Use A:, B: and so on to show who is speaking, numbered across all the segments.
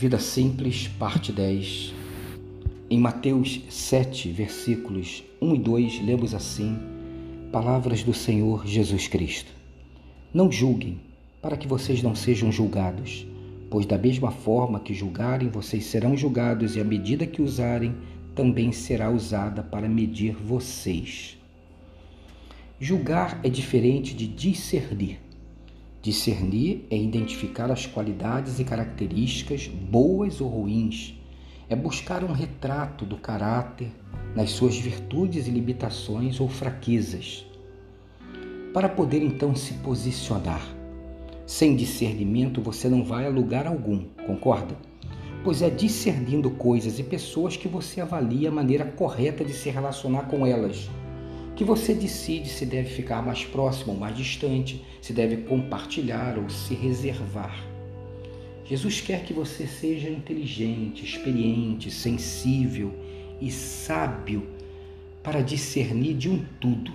A: Vida Simples, parte 10. Em Mateus 7, versículos 1 e 2, lemos assim: Palavras do Senhor Jesus Cristo. Não julguem, para que vocês não sejam julgados, pois da mesma forma que julgarem, vocês serão julgados, e a medida que usarem também será usada para medir vocês. Julgar é diferente de discernir. Discernir é identificar as qualidades e características, boas ou ruins. É buscar um retrato do caráter nas suas virtudes e limitações ou fraquezas, para poder então se posicionar. Sem discernimento você não vai a lugar algum, concorda? Pois é discernindo coisas e pessoas que você avalia a maneira correta de se relacionar com elas que você decide se deve ficar mais próximo ou mais distante, se deve compartilhar ou se reservar. Jesus quer que você seja inteligente, experiente, sensível e sábio para discernir de um tudo.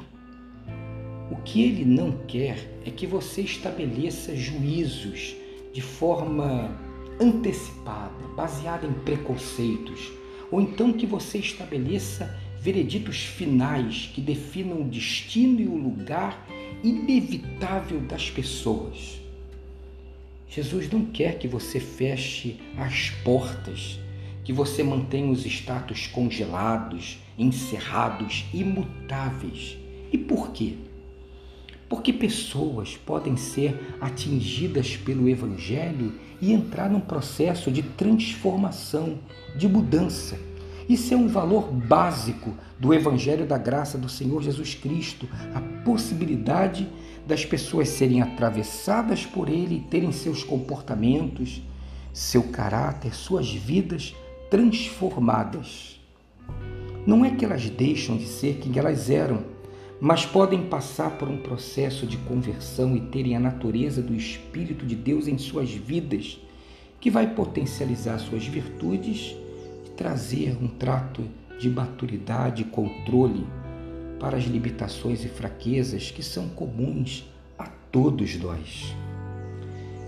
A: O que ele não quer é que você estabeleça juízos de forma antecipada, baseada em preconceitos, ou então que você estabeleça vereditos finais que definam o destino e o lugar inevitável das pessoas. Jesus não quer que você feche as portas, que você mantenha os status congelados, encerrados, imutáveis. E por quê? Porque pessoas podem ser atingidas pelo Evangelho e entrar num processo de transformação, de mudança isso é um valor básico do Evangelho da Graça do Senhor Jesus Cristo, a possibilidade das pessoas serem atravessadas por Ele e terem seus comportamentos, seu caráter, suas vidas transformadas. Não é que elas deixam de ser quem elas eram, mas podem passar por um processo de conversão e terem a natureza do Espírito de Deus em suas vidas, que vai potencializar suas virtudes trazer um trato de maturidade e controle para as limitações e fraquezas que são comuns a todos nós.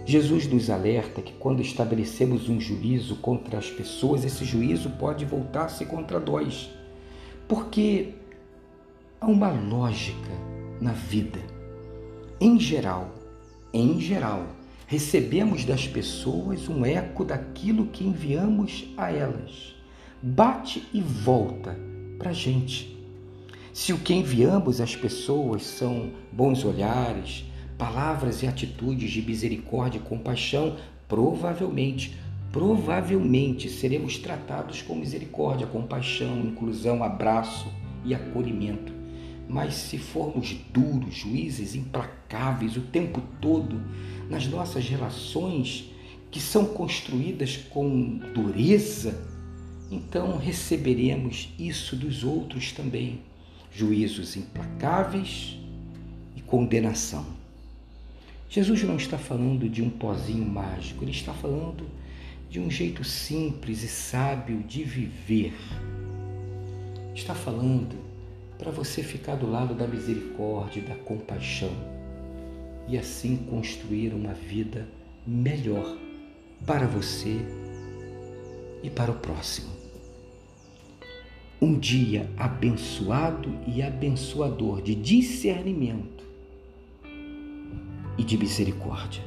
A: Jesus nos alerta que quando estabelecemos um juízo contra as pessoas, esse juízo pode voltar-se contra nós, porque há uma lógica na vida. Em geral, em geral, recebemos das pessoas um eco daquilo que enviamos a elas bate e volta para a gente. Se o que enviamos às pessoas são bons olhares, palavras e atitudes de misericórdia e compaixão, provavelmente, provavelmente seremos tratados com misericórdia, compaixão, inclusão, abraço e acolhimento. Mas se formos duros, juízes implacáveis o tempo todo nas nossas relações que são construídas com dureza, então receberemos isso dos outros também: juízos implacáveis e condenação. Jesus não está falando de um pozinho mágico, ele está falando de um jeito simples e sábio de viver. Está falando para você ficar do lado da misericórdia da compaixão e assim construir uma vida melhor para você e para o próximo um dia abençoado e abençoador de discernimento e de misericórdia.